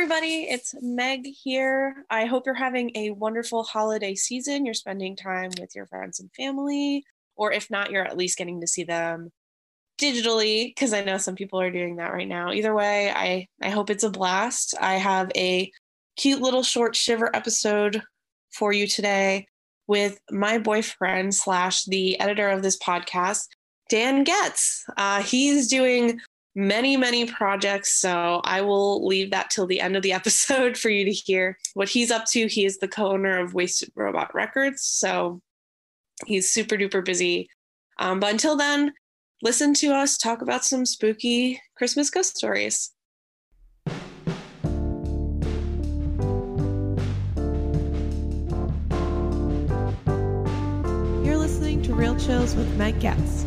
everybody. It's Meg here. I hope you're having a wonderful holiday season. You're spending time with your friends and family, or if not, you're at least getting to see them digitally because I know some people are doing that right now. Either way, I I hope it's a blast. I have a cute little short shiver episode for you today with my boyfriend slash the editor of this podcast, Dan Getz. Uh, he's doing many, many projects. So I will leave that till the end of the episode for you to hear what he's up to. He is the co owner of Wasted Robot Records. So he's super duper busy. Um, but until then, listen to us talk about some spooky Christmas ghost stories. You're listening to Real Chills with Meg Getz.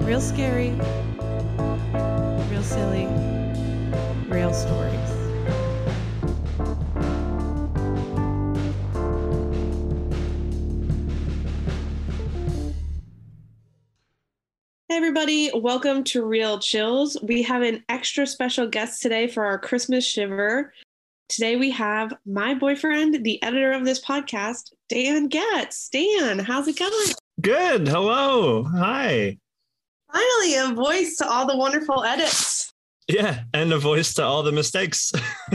Real scary, silly, real stories. Hey everybody, welcome to Real Chills. We have an extra special guest today for our Christmas shiver. Today we have my boyfriend, the editor of this podcast, Dan Getz. Dan, how's it going? Good. Hello. Hi. Finally, a voice to all the wonderful edits. Yeah, and a voice to all the mistakes.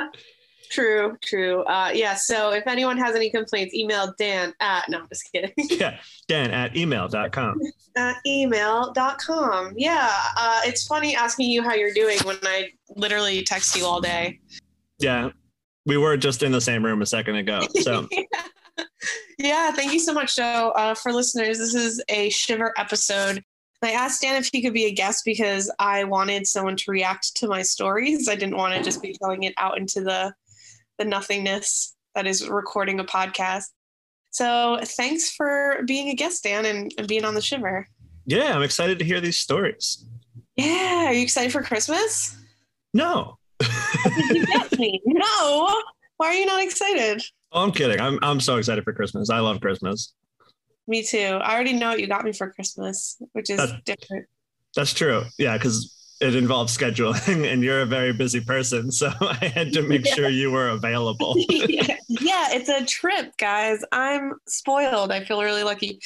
true, true. Uh, yeah, so if anyone has any complaints, email Dan at, no, I'm just kidding. yeah, Dan at email.com. at email.com. Yeah, uh, it's funny asking you how you're doing when I literally text you all day. Yeah, we were just in the same room a second ago. So. yeah, thank you so much. Joe. uh, for listeners, this is a Shiver episode. I asked Dan if he could be a guest because I wanted someone to react to my stories. I didn't want to just be throwing it out into the the nothingness that is recording a podcast. So, thanks for being a guest, Dan, and, and being on the Shiver. Yeah, I'm excited to hear these stories. Yeah, are you excited for Christmas? No. you get me? No. Why are you not excited? Oh, I'm kidding. I'm I'm so excited for Christmas. I love Christmas. Me too. I already know what you got me for Christmas, which is That's- different. That's true. Yeah, because it involves scheduling, and you're a very busy person, so I had to make Yeah. sure you were available. yeah, yeah, it's a trip, guys. I'm spoiled. I feel really lucky.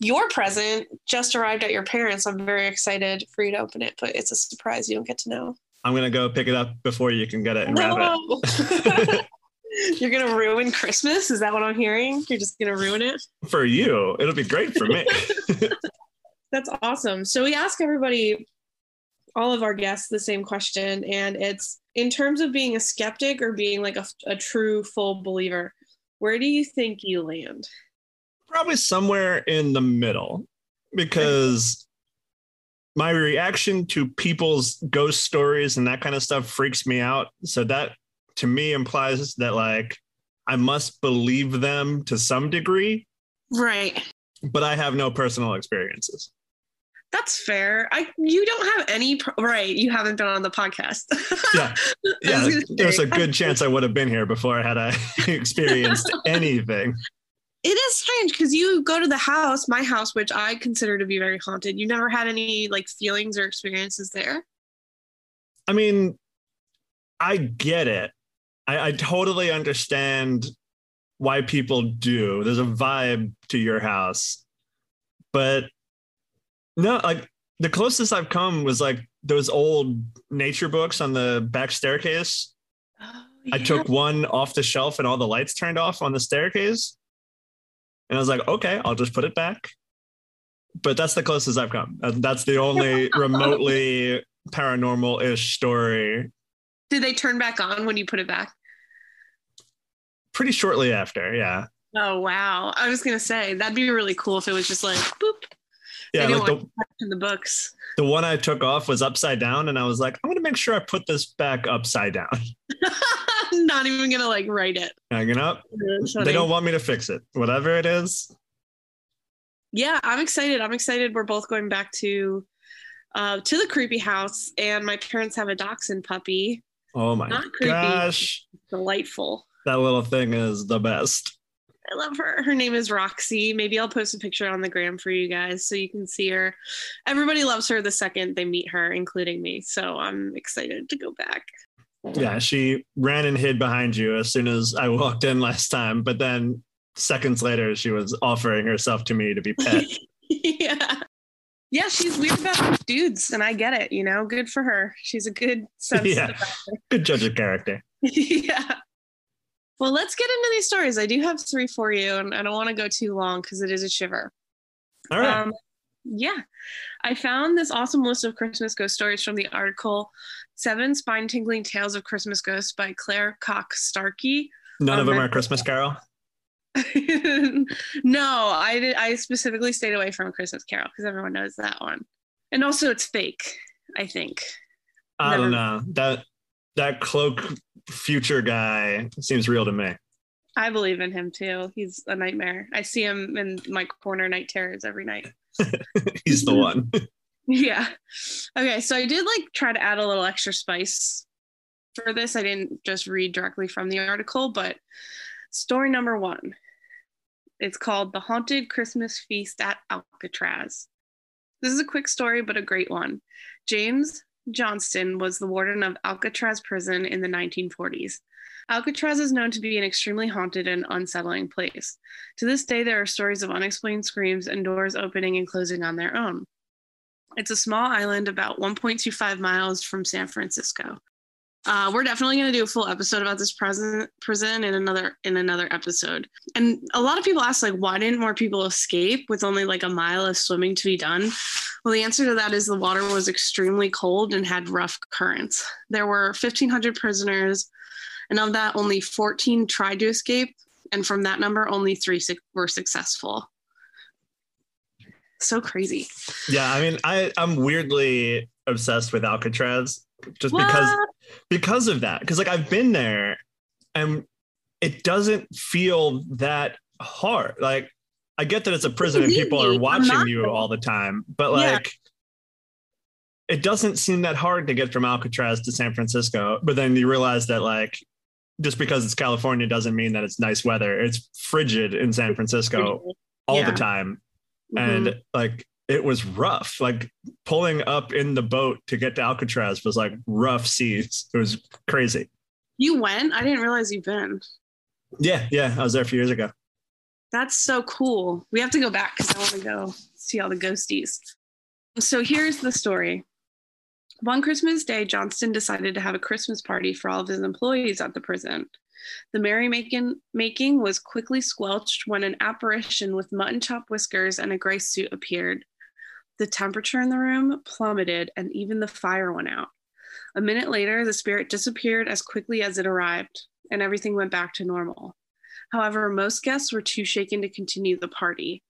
Your present just arrived at your parents. I'm very excited for you to open it, but it's a surprise you don't get to know. I'm gonna go pick it up before you can get it and wrap it. You're gonna ruin Christmas? Is that what I'm hearing? You're just gonna ruin it? For you, it'll be great for me. That's awesome. So we ask everybody, all of our guests, the same question, and it's in terms of being a skeptic or being like a, a true full believer. Where do you think you land? Probably somewhere in the middle because my reaction to people's ghost stories and that kind of stuff freaks me out. So that to me implies that like I must believe them to some degree, Right. but I have no personal experiences. That's fair. I you don't have any pro- right. You haven't been on the podcast. Yeah. Yeah, there's a good chance I would have been here before I had I experienced anything. It is strange because you go to the house, my house, which I consider to be very haunted. You never had any like feelings or experiences there. I mean, I get it. I, I totally understand why people do. There's a vibe to your house. But no, like the closest I've come was like those old nature books on the back staircase. Oh, yeah. I took one off the shelf and all the lights turned off on the staircase. And I was like, okay, I'll just put it back. But that's the closest I've come. That's the only remotely paranormal ish story Did they turn back on when you put it back? pretty shortly after. Yeah. Oh wow! I was gonna say that'd be really cool if it was just like boop Yeah. Like the, in the books. the one I took off was upside down. And I was like, I'm going to make sure I put this back upside down. Not even gonna like write it. Hanging up. They don't want me to fix it. Whatever it is. yeah i'm excited i'm excited we're both going back to uh to the creepy house and my parents have a dachshund puppy Oh my Not creepy. gosh. delightful That little thing is the best. i love her her name is roxy maybe i'll post a picture on the gram for you guys so you can see her everybody loves her the second they meet her including me so i'm excited to go back Yeah, she ran and hid behind you as soon as I walked in last time, but then seconds later she was offering herself to me to be pet. yeah. Yeah, she's weird about dudes, and I get it, you know. Good for her. She's a good sense. yeah. Good judge of character. yeah. Well, let's get into these stories. I do have three for you, and I don't want to go too long because it is a shiver. All right. Um, yeah. I found this awesome list of Christmas ghost stories from the article Seven Spine Tingling Tales of Christmas Ghosts by Claire Cox Starkey. None um, of them are Christmas Carol. no, I did. I specifically stayed away from Christmas Carol because everyone knows that one, and also it's fake. I think. I Never... don't know that that cloak future guy seems real to me. I believe in him too. He's a nightmare. I see him in my corner night terrors every night. He's the one. yeah. Okay, so I did like try to add a little extra spice for this. I didn't just read directly from the article, but story number 1. It's called The Haunted Christmas Feast at Alcatraz. This is a quick story, but a great one. James Johnston was the warden of Alcatraz prison in the 1940s. Alcatraz is known to be an extremely haunted and unsettling place. To this day, there are stories of unexplained screams and doors opening and closing on their own. It's a small island about 1.25 miles from San Francisco. Uh, we're definitely going to do a full episode about this prison prison in another in another episode. And a lot of people ask like, why didn't more people escape with only like a mile of swimming to be done? Well, the answer to that is the water was extremely cold and had rough currents. There were 1,500 prisoners, and of that, only 14 tried to escape, and from that number, only three were successful. So crazy. Yeah, I mean, I I'm weirdly obsessed with Alcatraz just what? because because of that. Because like I've been there, and it doesn't feel that hard. Like I get that it's a prison and people are watching you all the time, but like. Yeah it doesn't seem that hard to get from Alcatraz to San Francisco, but then you realize that like just because it's California doesn't mean that it's nice weather. It's frigid in San Francisco all yeah. the time. Mm-hmm. And like it was rough. Like pulling up in the boat to get to Alcatraz was like rough seas. It was crazy. You went? I didn't realize you've been. Yeah, yeah. I was there a few years ago. That's so cool. We have to go back because I want to go see all the ghosties. So here's the story. One Christmas Day, Johnston decided to have a Christmas party for all of his employees at the prison. The merrymaking making was quickly squelched when an apparition with mutton chop whiskers and a gray suit appeared. The temperature in the room plummeted and even the fire went out. A minute later, the spirit disappeared as quickly as it arrived, and everything went back to normal. However, most guests were too shaken to continue the party.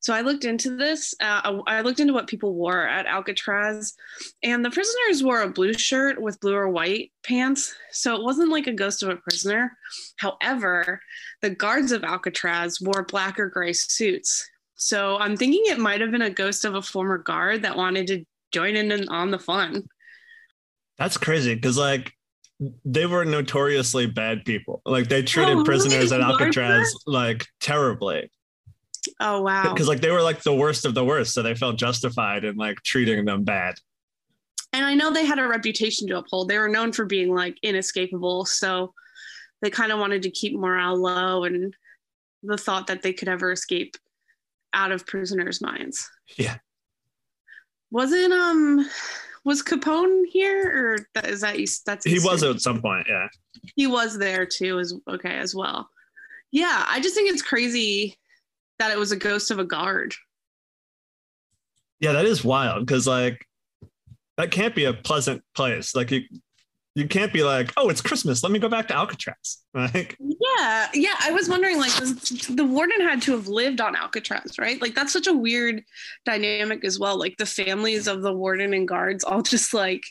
So I looked into this. Uh, I looked into what people wore at Alcatraz, and the prisoners wore a blue shirt with blue or white pants. So it wasn't like a ghost of a prisoner. However, the guards of Alcatraz wore black or gray suits. So I'm thinking it might have been a ghost of a former guard that wanted to join in on the fun. That's crazy because, like, they were notoriously bad people. Like they treated oh, prisoners really? at Alcatraz like terribly. Oh wow. Because like they were like the worst of the worst, so they felt justified in like treating them bad. And I know they had a reputation to uphold. They were known for being like inescapable, so they kind of wanted to keep morale low and the thought that they could ever escape out of prisoners' minds. Yeah. Wasn't um was Capone here or is that that's he was at some point, yeah. He was there too as okay as well. Yeah, I just think it's crazy that it was a ghost of a guard. Yeah, that is wild because like that can't be a pleasant place. Like you you can't be like, oh, it's Christmas. Let me go back to Alcatraz. Like, yeah, yeah. I was wondering, like, the warden had to have lived on Alcatraz, right? Like, that's such a weird dynamic as well. Like, the families of the warden and guards all just like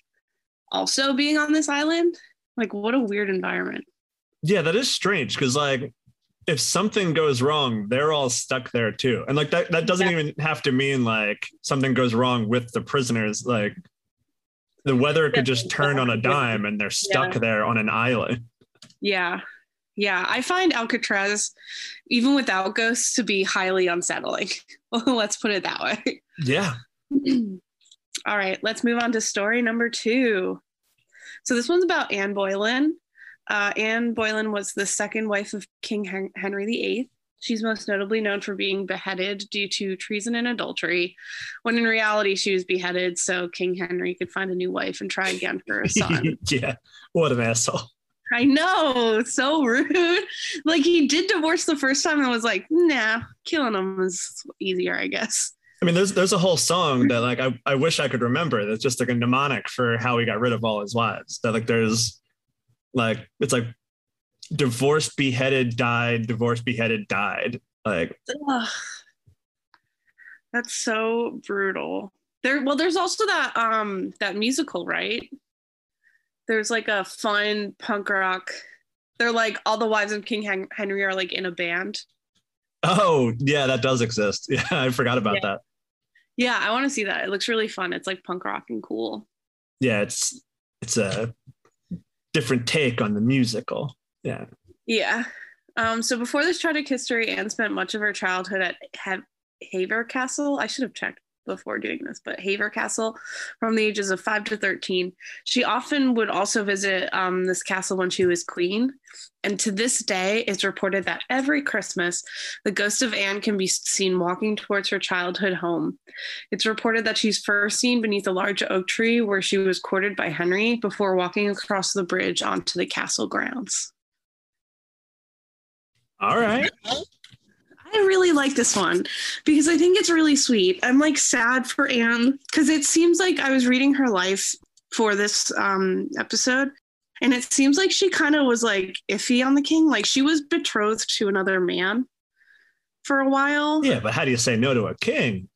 also being on this island. Like, what a weird environment. Yeah, that is strange because, like, if something goes wrong, they're all stuck there too. And like that, that doesn't yeah. even have to mean like something goes wrong with the prisoners. Like the weather could just turn on a dime and they're stuck yeah. there on an island. Yeah. Yeah. I find Alcatraz, even without ghosts, to be highly unsettling. let's put it that way. Yeah. all right. Let's move on to story number two. So this one's about Anne Boleyn. Uh, Anne Boleyn was the second wife of King Hen- Henry VIII. She's most notably known for being beheaded due to treason and adultery, when in reality she was beheaded so King Henry could find a new wife and try again for a son. yeah, what an asshole. I know, so rude. Like he did divorce the first time and was like, nah, killing him was easier, I guess. I mean, there's there's a whole song that like I, I wish I could remember that's just like a mnemonic for how he got rid of all his wives. That like there's like it's like divorced, beheaded, died, divorced, beheaded, died. Like Ugh. That's so brutal. There well, there's also that um that musical, right? There's like a fun punk rock. They're like all the wives of King Hen- Henry are like in a band. oh yeah, that does exist. Yeah, I forgot about Yeah. that. Yeah, I want to see that. It looks really fun. It's like punk rock and cool. Yeah, it's it's a different take on the musical. Yeah. Yeah. Um, so before this tragic history, Anne spent much of her childhood at ha- Haver Castle. I should have checked before doing this, but Haver Castle from the ages of five to 13. She often would also visit um, this castle when she was queen. And to this day, it's reported that every Christmas, the ghost of Anne can be seen walking towards her childhood home. It's reported that she's first seen beneath a large oak tree where she was courted by Henry before walking across the bridge onto the castle grounds. All right. I really like this one because I think it's really sweet. I'm like sad for Anne because it seems like I was reading her life for this um, episode, and it seems like she kind of was like iffy on the king. Like she was betrothed to another man for a while. Yeah, but how do you say no to a king?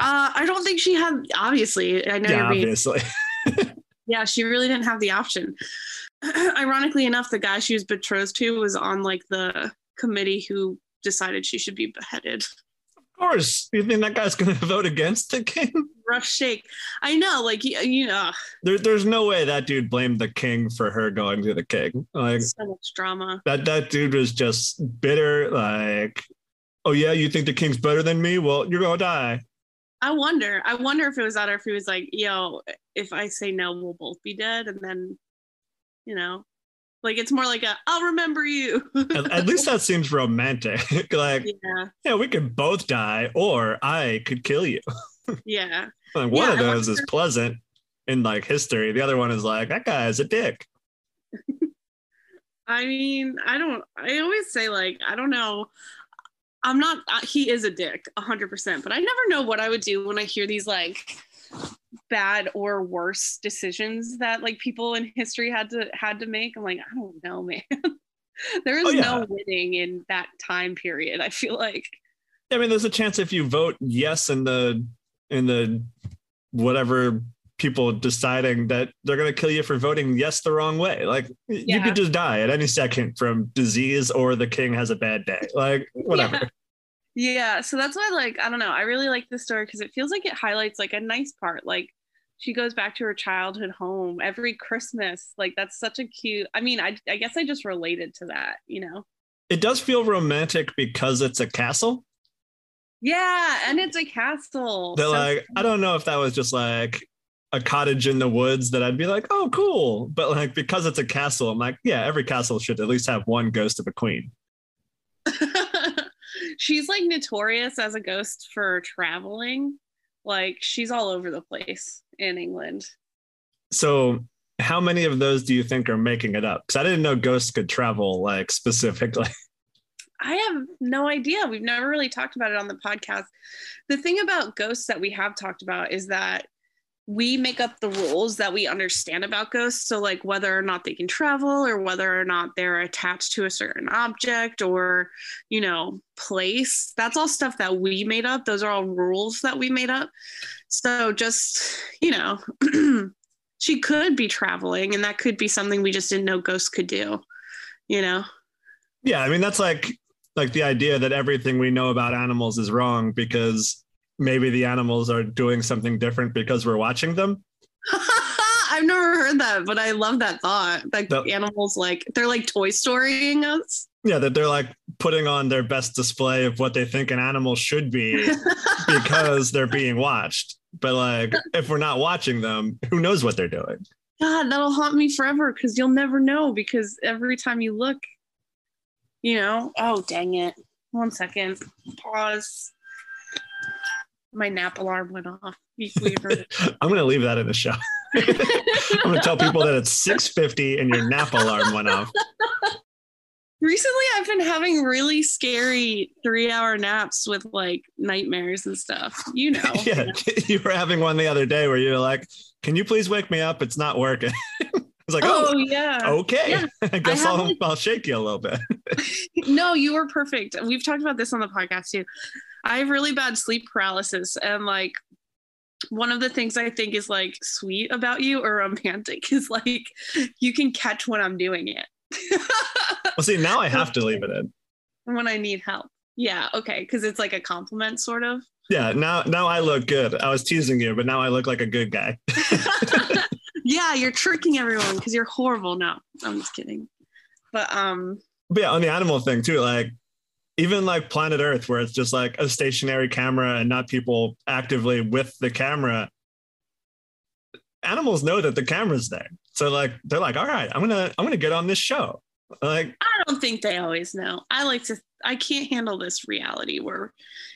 Uh, I don't think she had. Obviously, I know Yeah, obviously. yeah, she really didn't have the option. Ironically enough, the guy she was betrothed to was on like the committee who decided she should be beheaded. Of course. You think that guy's going to vote against the king? Rough shake. I know, like you know, There, there's no way that dude blamed the king for her going to the king. Like so much drama. that, that dude was just bitter. Like, oh yeah, you think the king's better than me? Well, you're gonna die. I wonder. I wonder if it was that or if he was like, yo, if I say no, we'll both be dead. And then, you know, like it's more like a, I'll remember you. At, at least that seems romantic. like, yeah. yeah, we could both die, or I could kill you. Yeah. Like, one Yeah, of those is pleasant in like history. The other one is like that guy is a dick. I mean, I don't, I always say, like, I don't know. I'm not, uh, he is a dick, 100%, but I never know what I would do when I hear these, like, bad or worse decisions that like people in history had to had to make i'm like i don't know man there is Oh, yeah. no winning in that time period i feel like I mean, there's a chance if you vote yes in the in the whatever people deciding that they're gonna kill you for voting yes the wrong way. Like y- you could just die at any second from disease or the king has a bad day. Like whatever. Yeah, so that's why like I don't know. I really like this story because it feels like it highlights like a nice part. Like she goes back to her childhood home every Christmas. Like that's such a cute. I mean, I I guess I just related to that, you know. It does feel romantic because it's a castle. Yeah, and it's a castle. That so- like I don't know if that was just like a cottage in the woods that I'd be like, oh cool. But like because it's a castle, I'm like, yeah, every castle should at least have one ghost of a queen. she's like notorious as a ghost for traveling. Like she's all over the place in England. So how many of those do you think are making it up? Because I didn't know ghosts could travel like specifically. I have no idea. We've never really talked about it on the podcast. The thing about ghosts that we have talked about is that we make up the rules that we understand about ghosts. So, like whether or not they can travel, or whether or not they're attached to a certain object or, you know, place. That's all stuff that we made up. Those are all rules that we made up. So, just, you know, she could be traveling, and that could be something we just didn't know ghosts could do, you know? yeah, I mean that's like like the idea that everything we know about animals is wrong because maybe the animals are doing something different because we're watching them. I've never heard that, but I love that thought. Like the, animals, like they're like Toy Storying us. Yeah, that they're like putting on their best display of what they think an animal should be because they're being watched. But like if we're not watching them, who knows what they're doing? God, that'll haunt me forever because you'll never know because every time you look, you know, oh, dang it. One second. Pause. My nap alarm went off. I'm going to leave that in the show. I'm going to tell people that it's 6:50 and your nap alarm went off. Recently, I've been having really scary three-hour naps with like nightmares and stuff. You know. yeah, you were having one the other day where you were like, "Can you please wake me up? It's not working." I was like, oh, oh, yeah. Okay. Yeah. I guess I will like... I'll shake you a little bit. no, you were perfect. We've talked about this on the podcast too. I have really bad sleep paralysis and like one of the things I think is like sweet about you or romantic is like you can catch when I'm doing it. well, see, now I have to leave it in. When I need help. Yeah, okay, because it's like a compliment, sort of. Yeah, now now I look good. I was teasing you, but now I look like a good guy. yeah, you're tricking everyone because you're horrible. No, I'm just kidding. But um. But yeah, on the animal thing too, like even like planet earth where it's just like a stationary camera and not people actively with the camera animals know that the camera's there. So like they're like all right i'm gonna i'm gonna get on this show. Like i don't think they always know. I like to i can't handle this reality where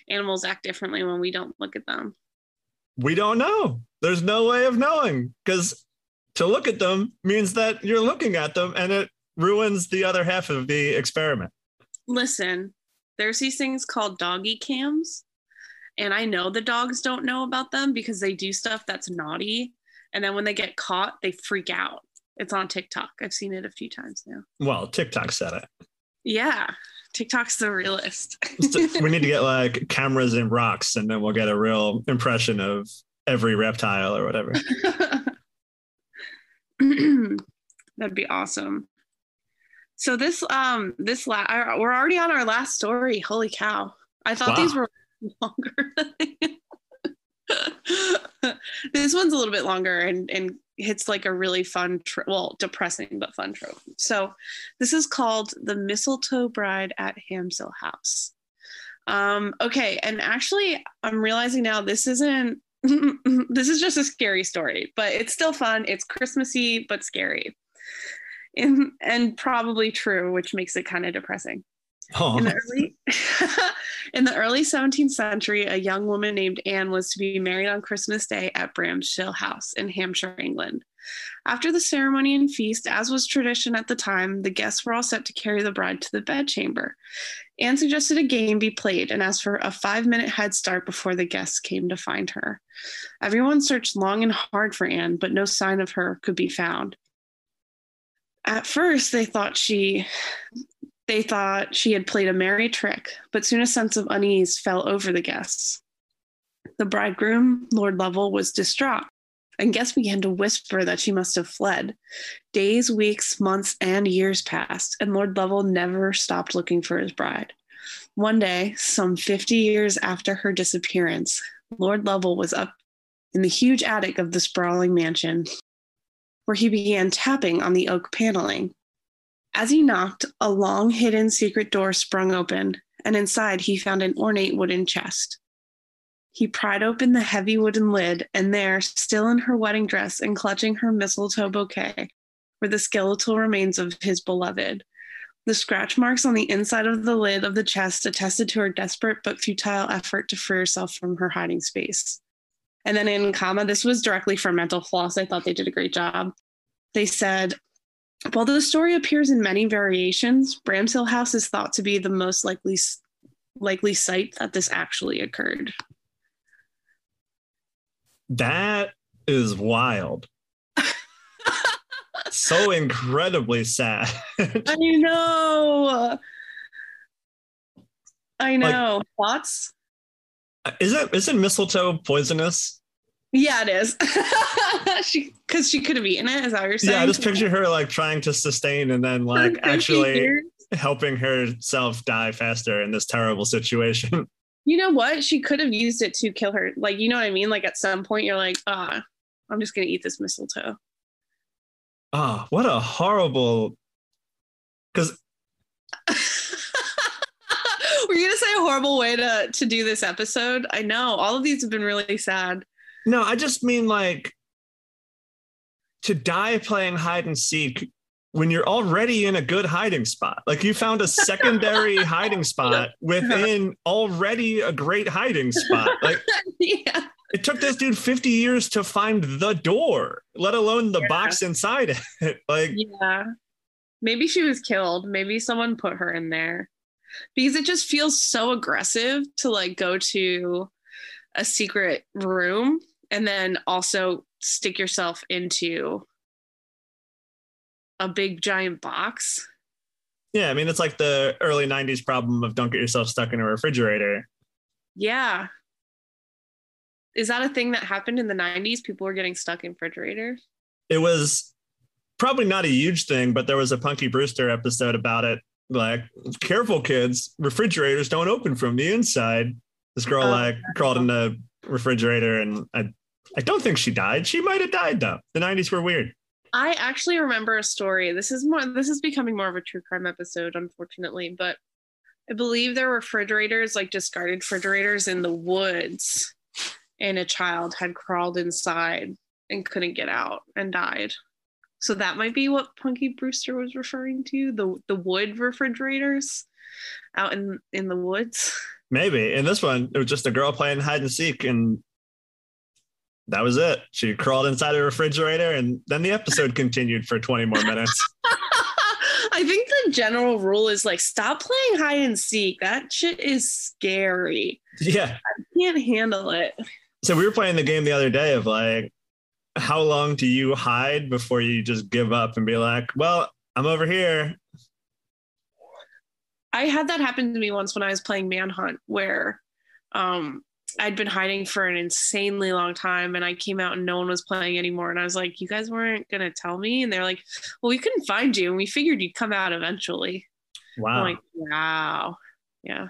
animals act differently when we don't look at them. We don't know. There's no way of knowing because to look at them means that you're looking at them and it ruins the other half of the experiment. Listen there's these things called doggy cams. And I know the dogs don't know about them because they do stuff that's naughty. And then when they get caught, they freak out. It's on TikTok. I've seen it a few times now. Well, TikTok said it. Yeah. TikTok's the realist. we need to get like cameras in rocks and then we'll get a real impression of every reptile or whatever. That'd be awesome. So this um this la- we're already on our last story. Holy cow! I thought wow. these were longer. this one's a little bit longer and and hits like a really fun tro- well depressing but fun trope. So this is called the mistletoe bride at Bramshill House. Um okay, and actually I'm realizing now this isn't this is just a scary story, but it's still fun. It's Christmassy but scary in, and probably true, which makes it kind of depressing. Oh. In, the early, in the early 17th century, a young woman named Anne was to be married on Christmas Day at Bramshill House in Hampshire, England. After the ceremony and feast, as was tradition at the time, the guests were all set to carry the bride to the bedchamber. Anne suggested a game be played and asked for a five minute head start before the guests came to find her. Everyone searched long and hard for Anne, but no sign of her could be found at first they thought she they thought she had played a merry trick, but soon a sense of unease fell over the guests. The bridegroom, Lord Lovell, was distraught, and guests began to whisper that she must have fled. Days, weeks, months, and years passed, and Lord Lovell never stopped looking for his bride. One day, some 50 years after her disappearance, Lord Lovell was up in the huge attic of the sprawling mansion, where he began tapping on the oak paneling. As he knocked, a long hidden secret door sprung open, and inside he found an ornate wooden chest. He pried open the heavy wooden lid, and there, still in her wedding dress and clutching her mistletoe bouquet, were the skeletal remains of his beloved. The scratch marks on the inside of the lid of the chest attested to her desperate but futile effort to free herself from her hiding space. And then in comma, this was directly from Mental Floss. I thought they did a great job. They said, while the story appears in many variations, Bramshill House is thought to be the most likely likely site that this actually occurred. That is wild. so incredibly sad. I know. I know. Like, Thoughts? Isn't isn't mistletoe poisonous? Yeah, it is. she because she could have eaten it. Is that what you're saying? Yeah, I just picture her like trying to sustain and then like actually years. helping herself die faster in this terrible situation. You know what? She could have used it to kill her. Like, you know what I mean? Like at some point you're like, ah, I'm just gonna eat this mistletoe. Ah, oh, what a horrible because Were you gonna say a horrible way to to do this episode? I know all of these have been really sad. No, I just mean like to die playing hide and seek when you're already in a good hiding spot. Like you found a secondary hiding spot within already a great hiding spot. Like yeah. it took this dude 50 years to find the door, let alone the Yeah. box inside it. Like Yeah. Maybe she was killed. Maybe someone put her in there. Because it just feels so aggressive to like go to a secret room and then also stick yourself into a big giant box. Yeah, I mean, it's like the early 90s problem of don't get yourself stuck in a refrigerator. Yeah. Is that a thing that happened in the 90s? People were getting stuck in refrigerators? It was probably not a huge thing, but there was a Punky Brewster episode about it. Like, careful, kids, refrigerators don't open from the inside. This girl, Oh, like, crawled in the refrigerator, and I, I don't think she died. She might have died, though. The 90s were weird. I actually remember a story. This is more this is becoming more of a true crime episode, unfortunately, but I believe there were refrigerators, like discarded refrigerators in the woods, and a child had crawled inside and couldn't get out and died. So that might be what Punky Brewster was referring to, the the wood refrigerators out in in the woods. Maybe. In this one, it was just a girl playing hide and seek, and that was it. She crawled inside a refrigerator, and then the episode continued for 20 more minutes. I think the general rule is like stop playing hide and seek. That shit is scary. yeah. I can't handle it. So we were playing the game the other day of like, how long do you hide before you just give up and be like, well, I'm over here. I had that happen to me once when I was playing Manhunt, where um, I'd been hiding for an insanely long time, and I came out and no one was playing anymore. And I was like, "You guys weren't gonna tell me?" And they're like, "Well, we couldn't find you, and we figured you'd come out eventually." I'm Wow. like, "Wow, yeah."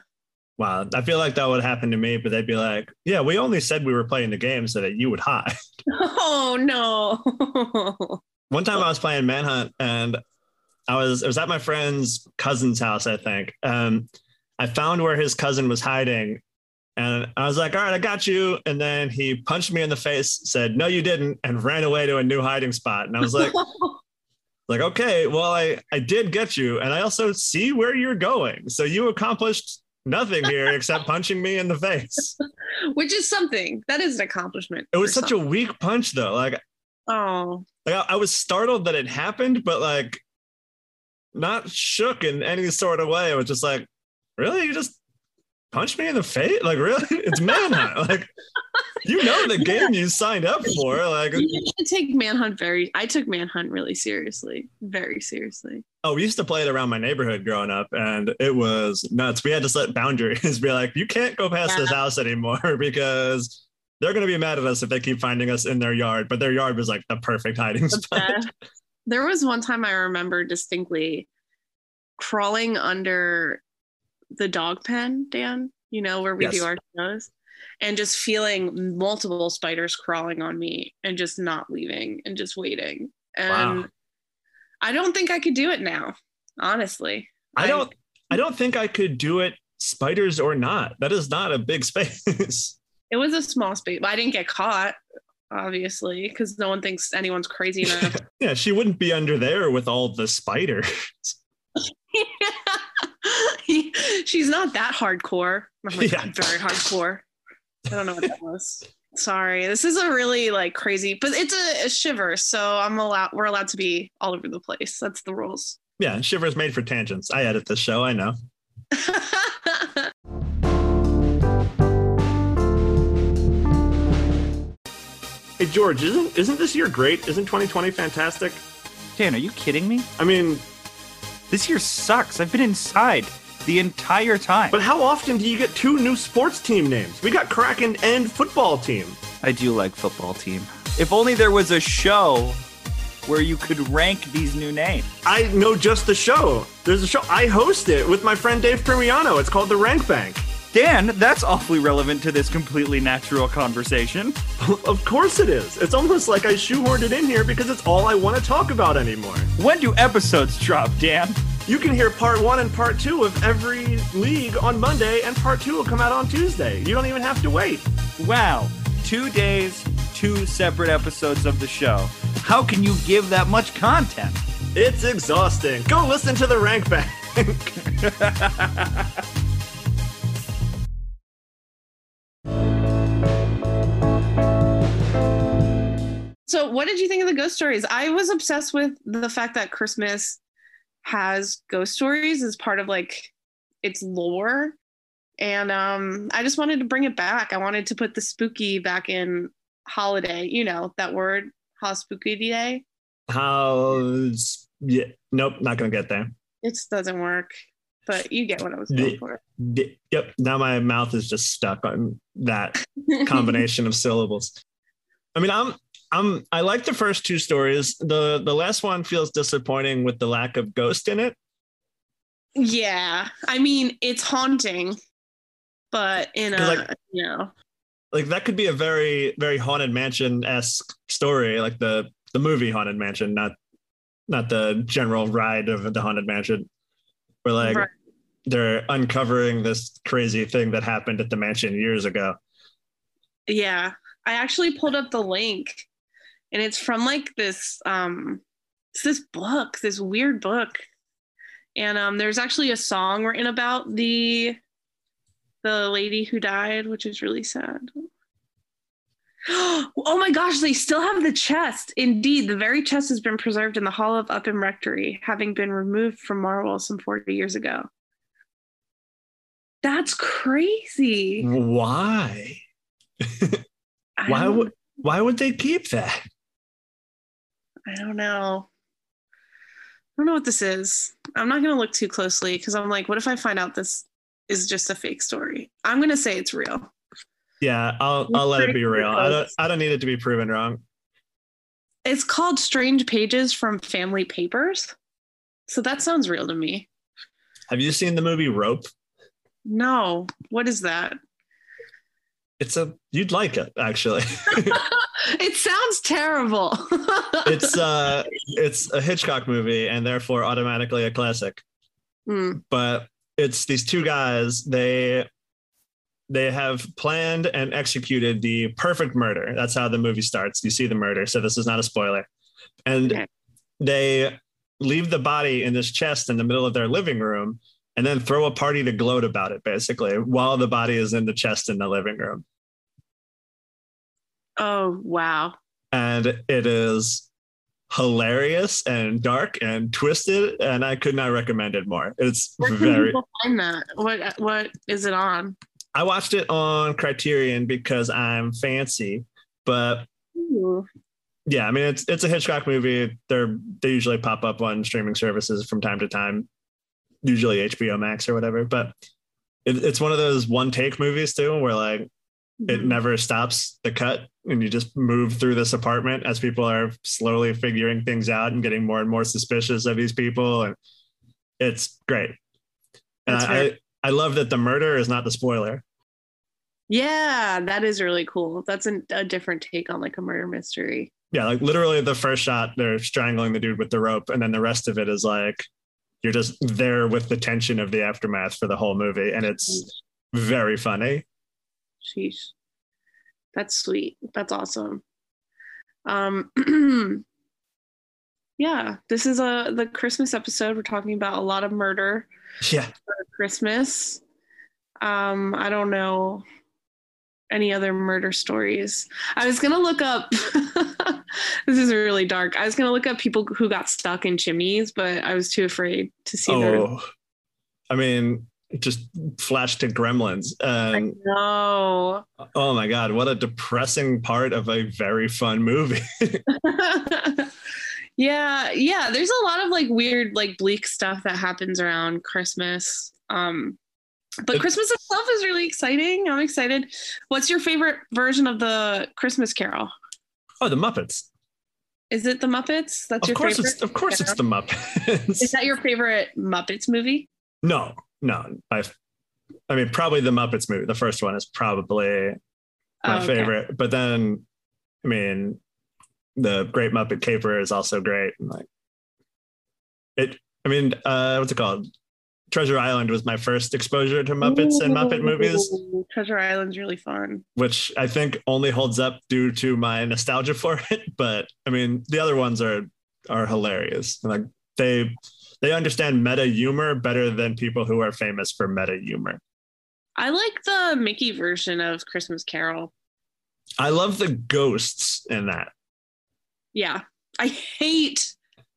Wow. I feel like that would happen to me, but they'd be like, yeah, we only said we were playing the game so that you would hide. Oh no. One time I was playing Manhunt and I was, it was at my friend's cousin's house, I think. Um, I found where his cousin was hiding and I was like, all right, I got you. And then he punched me in the face, said, no, you didn't, and ran away to a new hiding spot. And I was like, like okay well i i did get you and i also see where you're going so you accomplished nothing here except punching me in the face. Which is something. That is an accomplishment. it was such a weak punch though. Like, Oh, like I, I was startled that it happened but like not shook in any sort of way. It was just like really? You just punched me in the face? Like really? It's manhunt. Like you know the game you signed up for like you should take Manhunt very. I took Manhunt really seriously, very seriously. Oh, we used to play it around my neighborhood growing up, and it was nuts. We had to set boundaries, be like, you can't go past this house anymore because they're going to be mad at us if they keep finding us in their yard. But their yard was like the perfect hiding The spot. best. There was one time I remember distinctly crawling under the dog pen, Dan, you know, where we Yes. do our shows, and just feeling multiple spiders crawling on me and just not leaving and just waiting. And Wow. I don't think I could do it now, honestly. I don't. I don't think I could do it, spiders or not. That is not a big space. It was a small space. but I didn't get caught, obviously, because no one thinks anyone's crazy enough. yeah, she wouldn't be under there with all the spiders. She's not that hardcore. My Yeah. god, very hardcore. I don't know what that was. Sorry, this is a really like crazy, but it's a, a shiver, so I'm allowed. We're allowed to be all over the place. That's the rules. Yeah, Shivers made for tangents. I edit this show. I know. Hey George, isn't isn't this year great? Isn't 2020 fantastic? Dan, are you kidding me? I mean, This year sucks. I've been inside the entire time. but how often do you get two new sports team names? We got Kraken and football team. I do like football team. If only there was a show where you could rank these new names. I know just the show. There's a show I host it with my friend Dave Primiano. It's called The Rank Bank. Dan, that's awfully relevant to this completely natural conversation. of course it is. It's almost like I shoehorned it in here because it's all I want to talk about anymore. When do episodes drop, Dan? You can hear part one and part two of every league on Monday, and part two will come out on Tuesday. You don't even have to wait. Wow. Two days, two separate episodes of the show. How can you give that much content? It's exhausting. Go listen to the rank bank. So, what did you think of the ghost stories? I was obsessed with the fact that Christmas has ghost stories as part of like its lore. And um, I just wanted to bring it back. I wanted to put the spooky back in holiday, you know, that word, how spooky day. How's yeah? Nope, not gonna get there. It doesn't work. But you get what I was going for. D- Yep. Now my mouth is just stuck on that combination of syllables. I mean, I'm I'm I like the first two stories. The the last one feels disappointing with the lack of ghost in it. yeah. I mean, it's haunting, but in a, like- you know, Like that could be a very very haunted mansion esque story, like the the movie Haunted Mansion, not not the general ride of the Haunted Mansion, where like Right. they're uncovering this crazy thing that happened at the mansion years ago. Yeah, I actually pulled up the link, and it's from like this um, it's this book, this weird book, and um, there's actually a song written about the the lady who died, which is really sad. Oh my gosh, they still have the chest. Indeed, the very chest has been preserved in the Hall of Upham Rectory, having been removed from Marwell some 40 years ago. That's crazy. Why? Why would why would they keep that? I don't know. I don't know what this is. I'm not going to look too closely because I'm like, what if I find out this is just a fake story? I'm going to say it's real. Yeah, I'll I'll let it be real. I don't I don't need it to be proven wrong. It's called Strange Pages from Family Papers. So that sounds real to me. Have you seen the movie Rope? No, what is that? It's a you'd like it actually. it sounds terrible. it's uh it's a Hitchcock movie and therefore automatically a classic. Hmm. But it's these two guys, they they have planned and executed the perfect murder. That's how the movie starts. You see the murder, so this is not a spoiler. And Okay. they leave the body in this chest in the middle of their living room and then throw a party to gloat about it basically while the body is in the chest in the living room. Oh, wow. and it is hilarious and dark and twisted and i could not recommend it more it's Where can very people find that? What what is it on? i watched it on criterion because i'm fancy but Ooh. yeah i mean it's it's a hitchcock movie they're they usually pop up on streaming services from time to time usually hbo max or whatever but it, it's one of those one take movies too where like it Mhm. never stops the cut and you just move through this apartment as people are slowly figuring things out and getting more and more suspicious of these people and it's great and That's I, I i love that the murder is not the spoiler Yeah, that is really cool. That's an, a different take on like a murder mystery. yeah like literally the first shot they're strangling the dude with the rope and then the rest of it is like you're just there with the tension of the aftermath for the whole movie and it's very funny Sheesh. That's sweet. That's awesome. Um yeah, this is a the Christmas episode. We're talking about a lot of murder yeah Christmas. Um, I don't know any other murder stories. I was gonna look up this is really dark. I was gonna look up people who got stuck in chimneys, but I was too afraid to see their oh i mean just flash to gremlins. And no. Oh my god, what a depressing part of a very fun movie. yeah yeah there's a lot of like weird like bleak stuff that happens around christmas. Um but It- christmas itself is really exciting. I'm excited. What's your favorite version of the christmas carol? Oh, the Muppets. is it the muppets? That's Of your course favorite it's of course it's the Muppets. is that your favorite muppets movie? No, no. I I mean probably the Muppets movie. The first one is probably my Oh, okay. favorite. But then I mean the Great Muppet Caper is also great. And, Like it I mean, uh what's it called? Treasure Island was my first exposure to Muppets and Muppet movies, Treasure Island's really fun. which I think only holds up due to my nostalgia for it. But I mean, the other ones are are hilarious. Like they they understand meta humor better than people who are famous for meta humor. I like the Mickey version of Christmas Carol. I love the ghosts in that. Yeah. I hate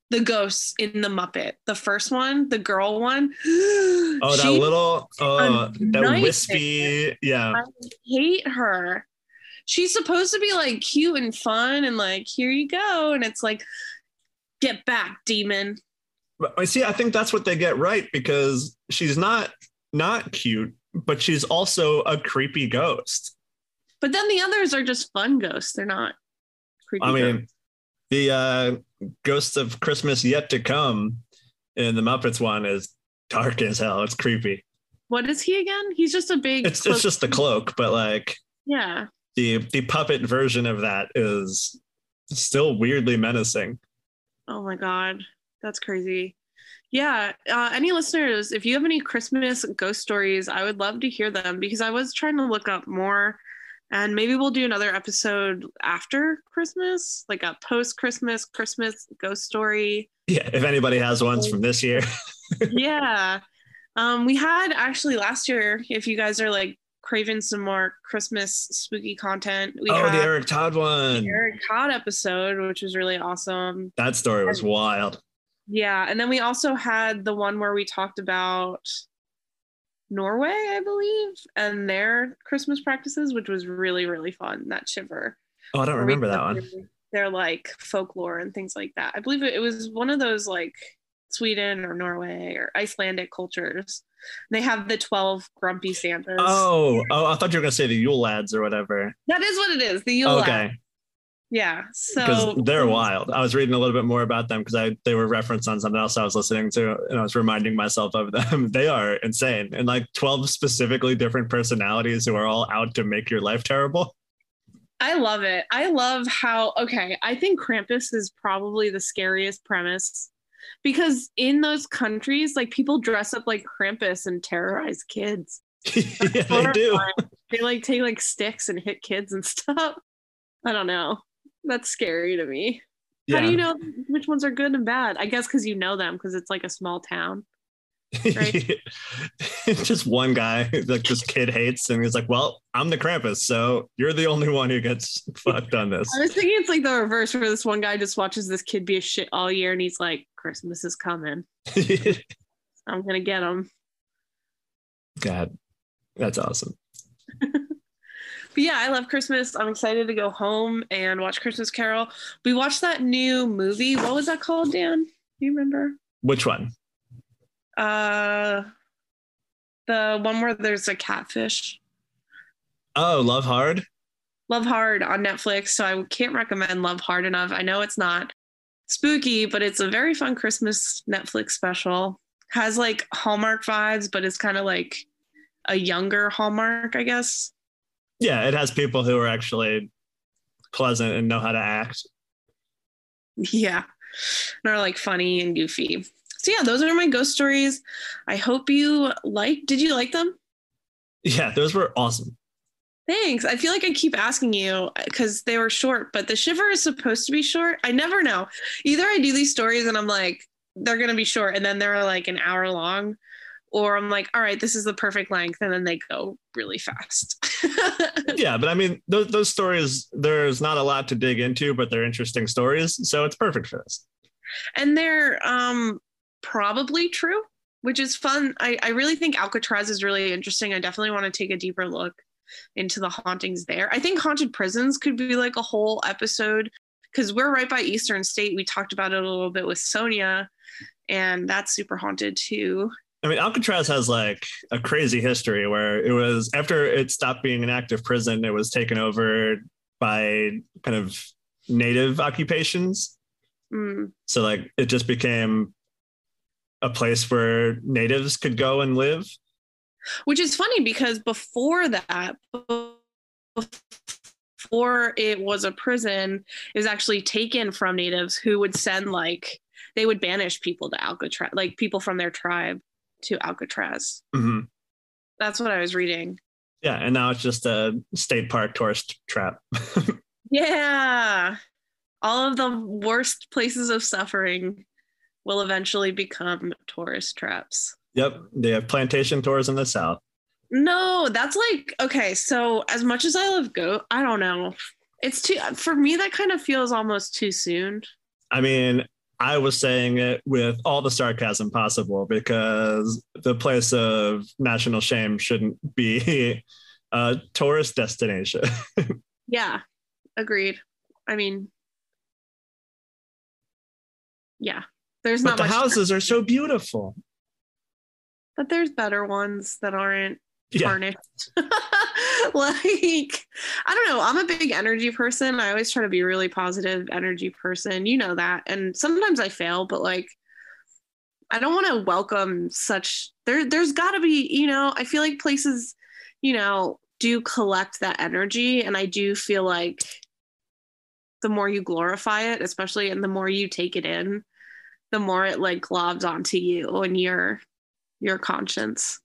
the ghosts in the Muppet. The first one, the girl one. Oh, that She- little, oh, a uh, that wispy, yeah. I hate her. She's supposed to be like cute and fun and like, here you go. And it's like, get back, demon. I see. I think that's what they get right because she's not not cute, but she's also a creepy ghost. But then the others are just fun ghosts. They're not creepy. I mean, ghosts. the uh, Ghost of Christmas Yet to Come in the Muppets one is dark as hell. It's creepy. what is he again? He's just a big. It's it's just the cloak, but like yeah. the the puppet version of that is still weirdly menacing. Oh my god, that's crazy. Yeah, uh, any listeners, if you have any Christmas ghost stories, I would love to hear them because I was trying to look up more, and maybe we'll do another episode after Christmas, like a post Christmas Christmas ghost story. Yeah, if anybody has ones from this year. yeah, um, we had actually last year. If you guys are like craving some more Christmas spooky content, we oh, had the Eric Todd one. the Eric Todd episode, which was really awesome. That story was wild. Yeah, and then we also had the one where we talked about Norway, I believe, and their Christmas practices, which was really really fun. That shiver. Oh, I don't remember that one. Their like folklore and things like that. I believe it, it was one of those like Sweden or Norway or Icelandic cultures. They have the twelve grumpy Santas. Oh, oh, I thought you were gonna say the Yule lads or whatever. that is what it is. The Yule. okay, Lad. Yeah. because So they're wild. I was reading a little bit more about them because I they were referenced on something else I was listening to, and I was reminding myself of them. they are insane, and like twelve specifically different personalities who are all out to make your life terrible. I love it. I love how okay, I think Krampus is probably the scariest premise because in those countries like people dress up like Krampus and terrorize kids. yeah, they do. They like take like sticks and hit kids and stuff. I don't know. That's scary to me. How do you know which ones are good and bad? I guess cuz you know them because it's like a small town. right? just one guy like this kid hates, and he's like, "Well, I'm the Krampus, so you're the only one who gets fucked on this." I was thinking it's like the reverse where this one guy just watches this kid be a shit all year and he's like Christmas is coming. I'm to get him. God, that's awesome. But yeah, I love Christmas. I'm excited to go home and watch Christmas Carol. We watched that new movie. What was that called, Dan? Do you remember? Which one? Uh the one where there's a catfish. Oh, Love Hard. Love Hard on Netflix. So I can't recommend Love Hard enough. I know it's not spooky, but it's a very fun Christmas Netflix special. Has like Hallmark vibes, but it's kind of like a younger Hallmark, I guess. Yeah, it has people who are actually pleasant and know how to act. Yeah. And are like funny and goofy. So yeah, those are my ghost stories. I hope you like. Did you like them? Yeah, those were awesome. Thanks. I feel like I keep asking you uh, because they were short, but the shiver is supposed to be short. I never know. Either I do these stories and I'm like, they're gonna be short, and then they're like an hour long, or I'm like, all right, this is the perfect length, and then they go really fast. Yeah, but I mean, those those stories. There's not a lot to dig into, but they're interesting stories, so it's perfect for this. and they're um probably true which is fun I, I really think alcatraz is really interesting i definitely want to take a deeper look into the hauntings there i think haunted prisons could be like a whole episode because we're right by eastern state we talked about it a little bit with sonia and that's super haunted too I mean, Alcatraz has like a crazy history where it was after it stopped being an active prison, it was taken over by kind of native occupations. Mm, So like it just became a place where natives could go and live. which is funny because before that before it was a prison it was actually taken from natives who would send like they would banish people to alcatraz like people from their tribe to Alcatraz. hmm That's what I was reading. Yeah, and now it's just a state park tourist trap. Yeah. All of the worst places of suffering will eventually become tourist traps. yep, they have plantation tours in the south. No, that's like okay. So as much as I love goat, I don't know. It's too for me. That kind of feels almost too soon. I mean, I was saying it with all the sarcasm possible because the place of national shame shouldn't be a tourist destination. Yeah, agreed. I mean, yeah, there's but not the houses are so beautiful. but there's better ones that aren't Yeah. like, I don't know. I'm a big energy person. I always try to be a really positive energy person. You know that. And sometimes I fail, but like, I don't want to welcome such there there's got to be, you know, I feel like places, you know, do collect that energy and I do feel like the more you glorify it, especially and the more you take it in, the more it like globs onto you and your your conscience.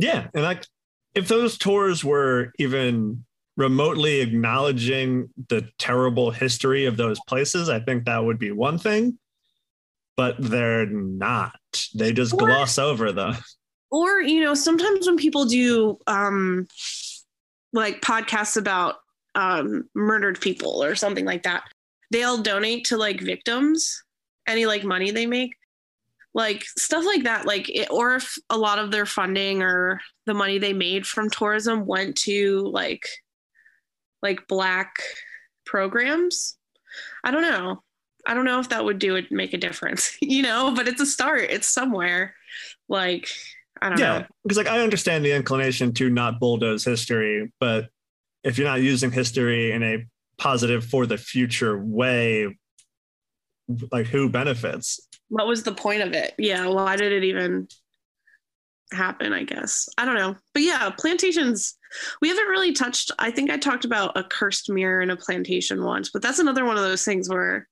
Yeah, and like if those tours were even remotely acknowledging the terrible history of those places, I think that would be one thing. But they're not. They just Or- gloss over them. or you know sometimes when people do um like podcasts about um murdered people or something like that they'll donate to like victims any like money they make like stuff like that like it, or if a lot of their funding or the money they made from tourism went to like like black programs i don't know i don't know if that would do it make a difference you know but it's a start it's somewhere like i don't know. Yeah, know because like I understand the inclination to not bulldoze history, but if you're not using history in a positive for the future way, like who benefits? What was the point of it? Yeah, why did it even happen? I guess I don't know, but yeah, plantations. We haven't really touched. I think I talked about a cursed mirror in a plantation once, but that's another one of those things where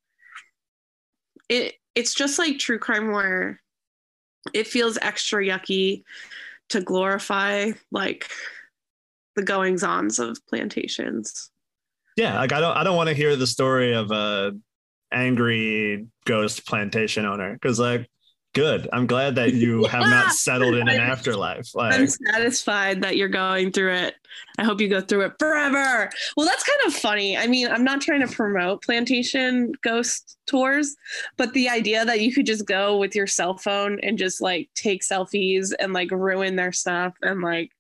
it it's just like true crime where it feels extra yucky to glorify like the goings ons of plantations. Yeah, like I don't I don't want to hear the story of a angry ghost plantation owner because like good. I'm glad that you have Yeah. not settled in an afterlife. I'm satisfied that you're going through it. I hope you go through it forever. Well, that's kind of funny. I mean, I'm not trying to promote plantation ghost tours, but the idea that you could just go with your cell phone and just like take selfies and like ruin their stuff and like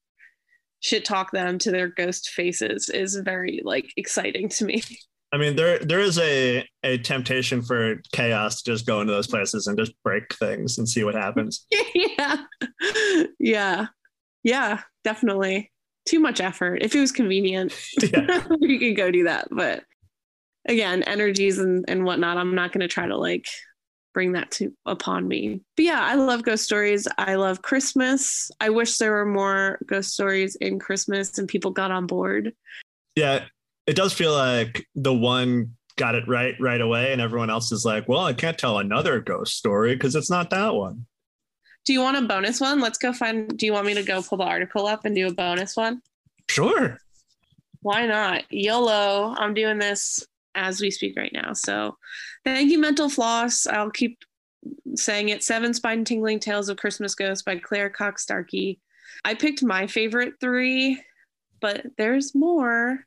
shit talk them to their ghost faces is very like exciting to me. I mean, there there is a a temptation for chaos to just go into those places and just break things and see what happens. yeah. Yeah. Yeah, definitely. Too much effort. If it was convenient, yeah. we could go do that. But again, energies and, and whatnot, I'm not going to try to like bring that to upon me. But yeah, I love ghost stories. I love Christmas. I wish there were more ghost stories in Christmas and people got on board. Yeah, it does feel like the one got it right right away, and everyone else is like, "Well, I can't tell another ghost story because it's not that one." Do you want a bonus one? Let's go find. Do you want me to go pull the article up and do a bonus one? Sure. Why not? YOLO. I'm doing this as we speak right now. So thank you, Mental Floss. I'll keep saying it. Seven Spine Tingling Tales of Christmas Ghosts by Claire Cock-Starkey. I picked my favorite three, but there's more.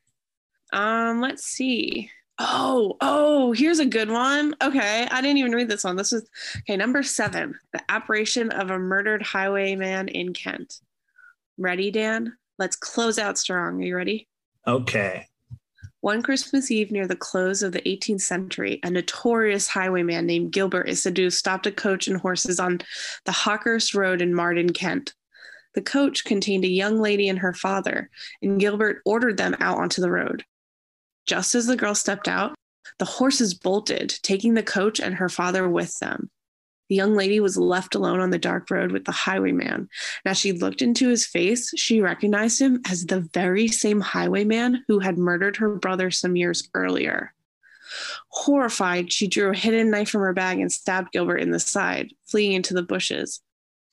Um, let's see. Oh, oh, here's a good one. Okay, I didn't even read this one. This is okay. Number seven, the apparition of a murdered highwayman in Kent. Ready, Dan? Let's close out strong. Are you ready? Okay. One Christmas Eve near the close of the 18th century, a notorious highwayman named Gilbert Isidore stopped a coach and horses on the Hawkhurst Road in Marden, Kent. The coach contained a young lady and her father, and Gilbert ordered them out onto the road. Just as the girl stepped out, the horses bolted, taking the coach and her father with them. The young lady was left alone on the dark road with the highwayman. And as she looked into his face, she recognized him as the very same highwayman who had murdered her brother some years earlier. Horrified, she drew a hidden knife from her bag and stabbed Gilbert in the side, fleeing into the bushes.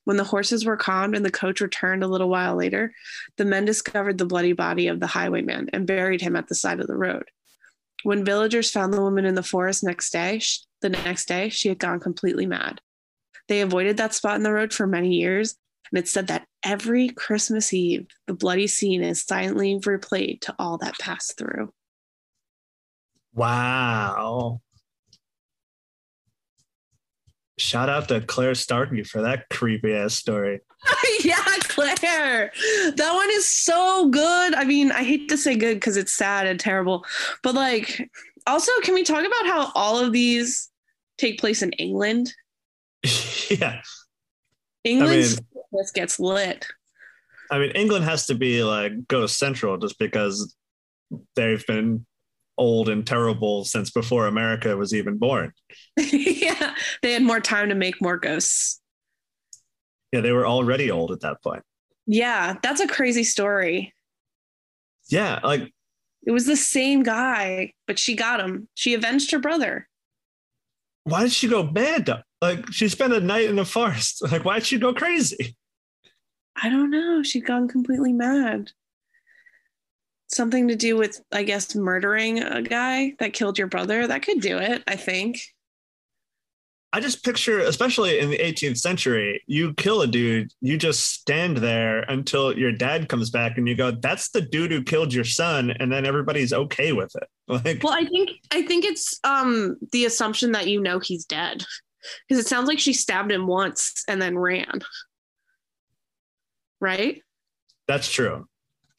When the horses were calmed and the coach returned a little while later, the men discovered the bloody body of the highwayman and buried him at the side of the road. When villagers found the woman in the forest next day, the next day she had gone completely mad. They avoided that spot in the road for many years, and it's said that every Christmas Eve, the bloody scene is silently replayed to all that passed through. Wow. Shout out to Claire Starkey for that creepy ass story. yeah, Claire. That one is so good. I mean, I hate to say good because it's sad and terrible, but like, also, can we talk about how all of these take place in England? yeah. England's Christmas gets lit. I mean, England has to be like ghost central just because they've been old and terrible since before America was even born. yeah, they had more time to make more ghosts. Yeah, they were already old at that point. Yeah, that's a crazy story. Yeah, like it was the same guy, but she got him. She avenged her brother. Why did she go mad? Like she spent a night in the forest. Like why did she go crazy? I don't know. She'd gone completely mad something to do with, I guess, murdering a guy that killed your brother. That could do it, I think. I just picture, especially in the 18th century, you kill a dude, you just stand there until your dad comes back and you go, that's the dude who killed your son. And then everybody's okay with it. Like, well, I think, I think it's um, the assumption that you know he's dead because it sounds like she stabbed him once and then ran. Right? That's true.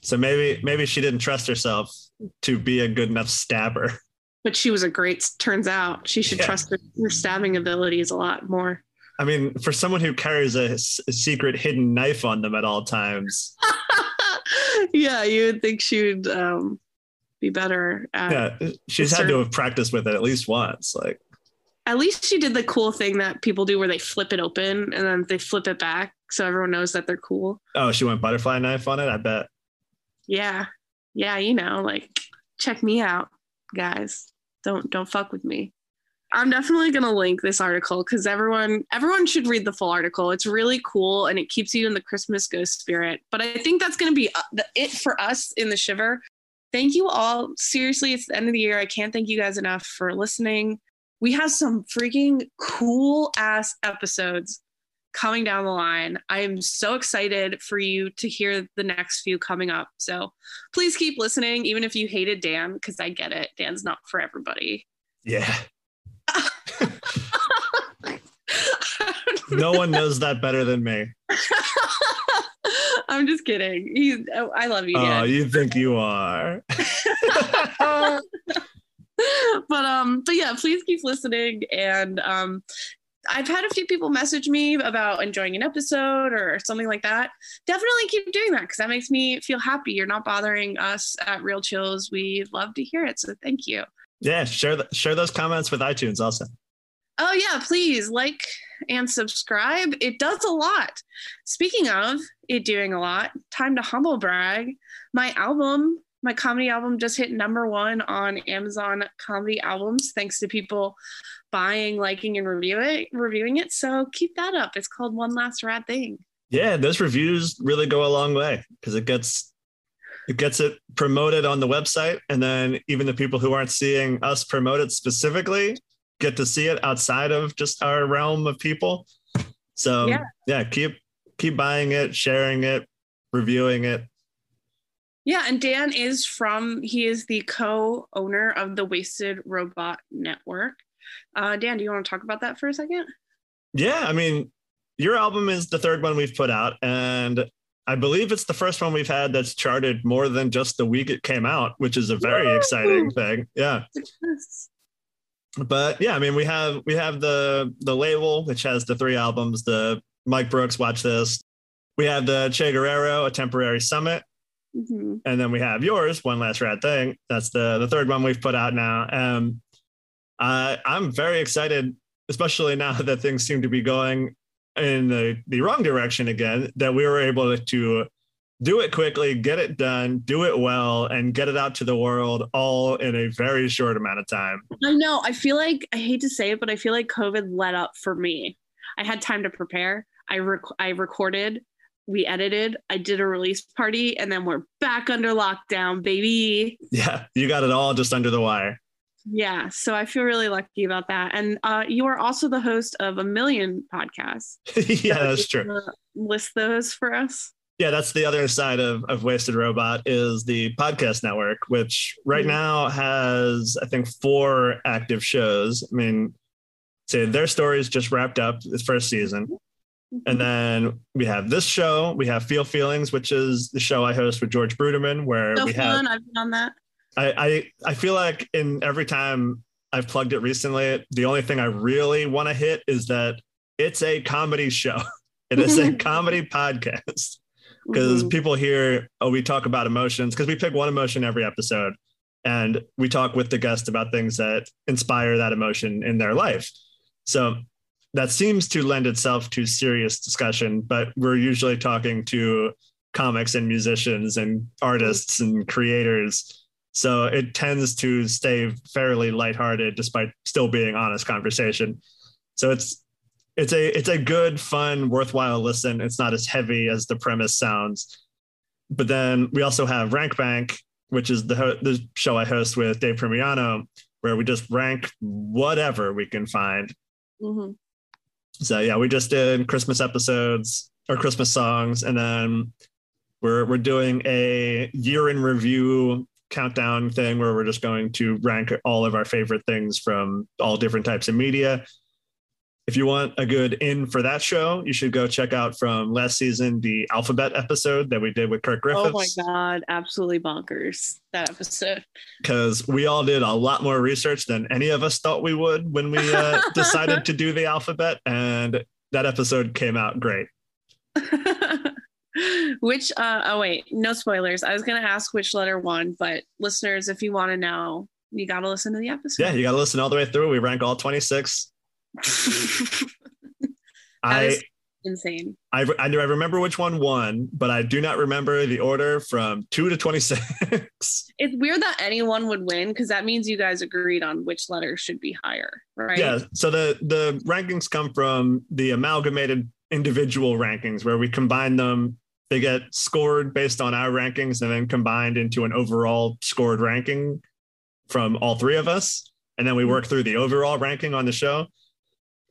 So maybe maybe she didn't trust herself to be a good enough stabber. But she was a great. Turns out she should yeah. trust her, her, stabbing abilities a lot more. I mean, for someone who carries a, a secret hidden knife on them at all times. yeah, you would think she would um, be better. yeah, she's had to have practiced with it at least once. Like, at least she did the cool thing that people do, where they flip it open and then they flip it back, so everyone knows that they're cool. Oh, she went butterfly knife on it. I bet yeah. Yeah you know like check me out guys. Don't don't fuck with me. I'm definitely going to link this article because everyone everyone should read the full article. It's really cool and it keeps you in the christmas ghost spirit. But i think that's going to be uh, it for us in the shiver. Thank you all. Seriously it's the end of the year. I can't thank you guys enough for listening. We have some freaking cool ass episodes coming down the line. I am so excited for you to hear the next few coming up. So please keep listening, even if you hated Dan, because I get it. Dan's not for everybody. Yeah. no one knows that better than me. I'm just kidding. He, I love you. Dan. Oh, you think you are. but um but yeah please keep listening and um I've had a few people message me about enjoying an episode or something like that. Definitely keep doing that because that makes me feel happy. You're not bothering us at Real Chills. We love to hear it. So thank you. Yeah, share the, share those comments with iTunes also. Oh yeah, please like and subscribe. It does a lot. Speaking of it doing a lot, time to humble brag. My album my comedy album just hit number one on Amazon comedy albums, thanks to people buying, liking, and review it, reviewing it. So keep that up. It's called One Last Rad Thing. Yeah, those reviews really go a long way because it gets it gets it promoted on the website, and then even the people who aren't seeing us promote it specifically get to see it outside of just our realm of people. So yeah, yeah keep keep buying it, sharing it, reviewing it. Yeah, and Dan is from, he is the co owner of the Wasted Robot Network. Uh, Dan, do you want to talk about that for a second? Yeah, I mean, your album is the third one we've put out, and I believe it's the first one we've had that's charted more than just the week it came out, which is a very Woo! exciting thing. Yeah. But yeah, I mean, we have we have the the label which has the three albums. The Mike Brooks, watch this. We have the Che Guerrero, a temporary summit, mm-hmm. and then we have yours, one last rad thing. That's the the third one we've put out now. Um, uh, I'm very excited, especially now that things seem to be going in the, the wrong direction again, that we were able to do it quickly, get it done, do it well, and get it out to the world all in a very short amount of time. I know. I feel like, I hate to say it, but I feel like COVID let up for me. I had time to prepare. I rec- I recorded, we edited, I did a release party, and then we're back under lockdown, baby. Yeah, you got it all just under the wire. Yeah, so I feel really lucky about that. And uh, you are also the host of a million podcasts. yeah, that's true. List those for us. Yeah, that's the other side of, of Wasted Robot is the podcast network, which right Mhm. now has, I think, four active shows. I mean, say their stories just wrapped up this first season. And then we have this show. We have Feel Feelings, which is the show I host with George Bruderman, where so we have. I've been on that. I, I I feel like in every time I've plugged it recently, the only thing I really want to hit is that it's a comedy show. It is a comedy podcast because Mhm. people hear, oh, we talk about emotions because we pick one emotion every episode and we talk with the guest about things that inspire that emotion in their life. So that seems to lend itself to serious discussion, but we're usually talking to comics and musicians and artists and creators. So it tends to stay fairly lighthearted despite still being honest conversation. So it's it's a it's a good, fun, worthwhile listen. It's not as heavy as the premise sounds. But then we also have Rank Bank, which is the the show I host with Dave Primiano, where we just rank whatever we can find. Mhm. So yeah, we just did Christmas episodes or Christmas songs, and then we're we're doing a year in review countdown thing where we're just going to rank all of our favorite things from all different types of media. If you want a good in for that show, you should go check out from last season the alphabet episode that we did with Kirk Griffiths. Oh my god, absolutely bonkers that episode. because we all did a lot more research than any of us thought we would when we uh, decided to do the alphabet, and that episode came out great. which uh oh wait, no spoilers. I was gonna ask which letter won, but listeners, if you want to know, you gotta listen to the episode. Yeah, you got to listen all the way through. We rank all 26. That I, is- Insane. I I I remember which one won, but I do not remember the order from two to 26. It's weird that anyone would win because that means you guys agreed on which letter should be higher, right? Yeah. So the the rankings come from the amalgamated individual rankings where we combine them. They get scored based on our rankings and then combined into an overall scored ranking from all three of us. And then we work through the overall ranking on the show.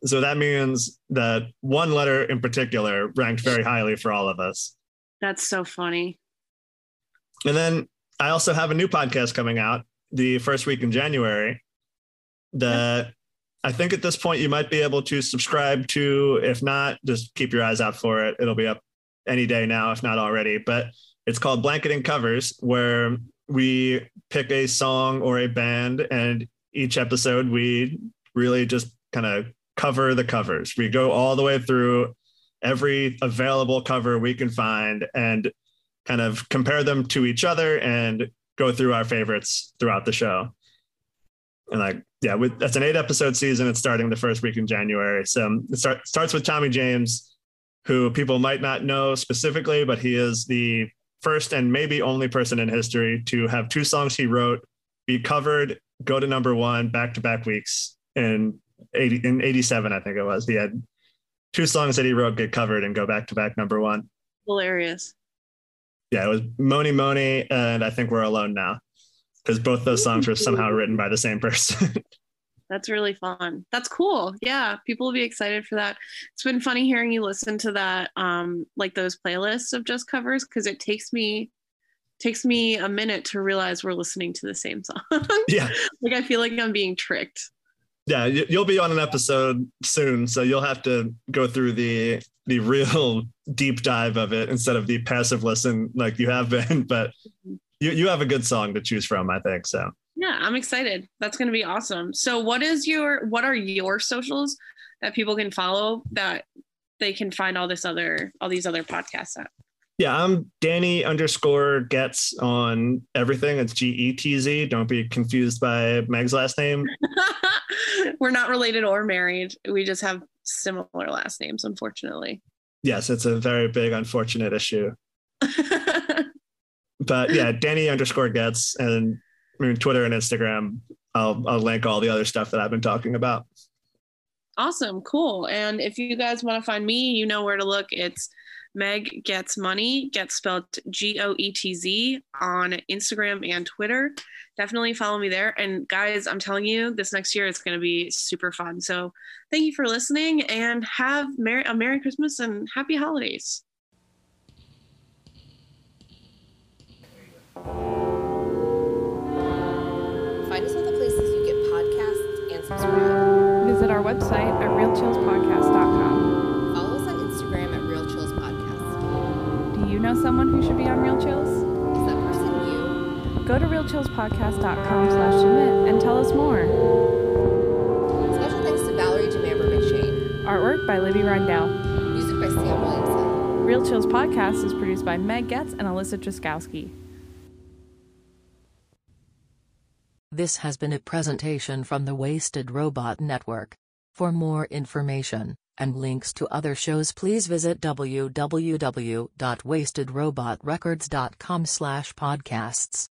So that means that one letter in particular ranked very highly for all of us. That's so funny. And then I also have a new podcast coming out the first week in January that I think at this point you might be able to subscribe to. If not, just keep your eyes out for it. It'll be up any day now, if not already. But it's called Blanketing Covers, where we pick a song or a band, and each episode we really just kind of cover the covers. We go all the way through every available cover we can find and kind of compare them to each other and go through our favorites throughout the show. And like, yeah, with, that's an eight episode season. It's starting the first week in January. So um, it start, starts with Tommy James, who people might not know specifically, but he is the first and maybe only person in history to have two songs he wrote be covered, go to number one back to back weeks in 80, in 87, I think it was. He had two songs that he wrote get covered and go back to back number one Hilarious. yeah, it was Mony Mony, and I think we're alone now because both those songs were somehow written by the same person. That's really fun. That's cool. Yeah, people will be excited for that. It's been funny hearing you listen to that, um, like those playlists of just covers, because it takes me takes me a minute to realize we're listening to the same song. yeah, like I feel like I'm being tricked. Yeah, you- you'll be on an episode soon, so you'll have to go through the the real deep dive of it instead of the passive listen like you have been. But mm-hmm. you you have a good song to choose from, I think. So Yeah, I'm excited. That's going to be awesome. So, what is your what are your socials that people can follow that they can find all this other all these other podcasts at? Yeah, I'm Danny underscore getz on everything. It's G E T Z. Don't be confused by Meg's last name. We're not related or married. We just have similar last names, unfortunately. Yes, it's a very big unfortunate issue. but yeah, Danny underscore getz and I mean, Twitter and Instagram. I'll I'll link all the other stuff that I've been talking about. Awesome, cool. And if you guys want to find me, you know where to look. It's Meg Goetz Money, Goetz spelled G O E T Z on Instagram and Twitter. Definitely follow me there. And guys, I'm telling you, this next year it's going to be super fun. So thank you for listening and have Merry, a Merry Christmas and Happy Holidays. Find us all the places you get podcasts and subscribe. Visit our website Podcast. Do you know someone who should be on Real Chills? Is that person you? Go to realchillspodcast.com slash submit and tell us more. Special thanks to Valerie Demamber McShane. Artwork by Libby Rindell. Music by Sam Williamson. Real Chills Podcast is produced by Meg Goetz and Alyssa Truskowski. This has been a presentation from the Wasted Robot Network. For more information and links to other shows, please visit www.wastedrobotrecords.com/podcasts.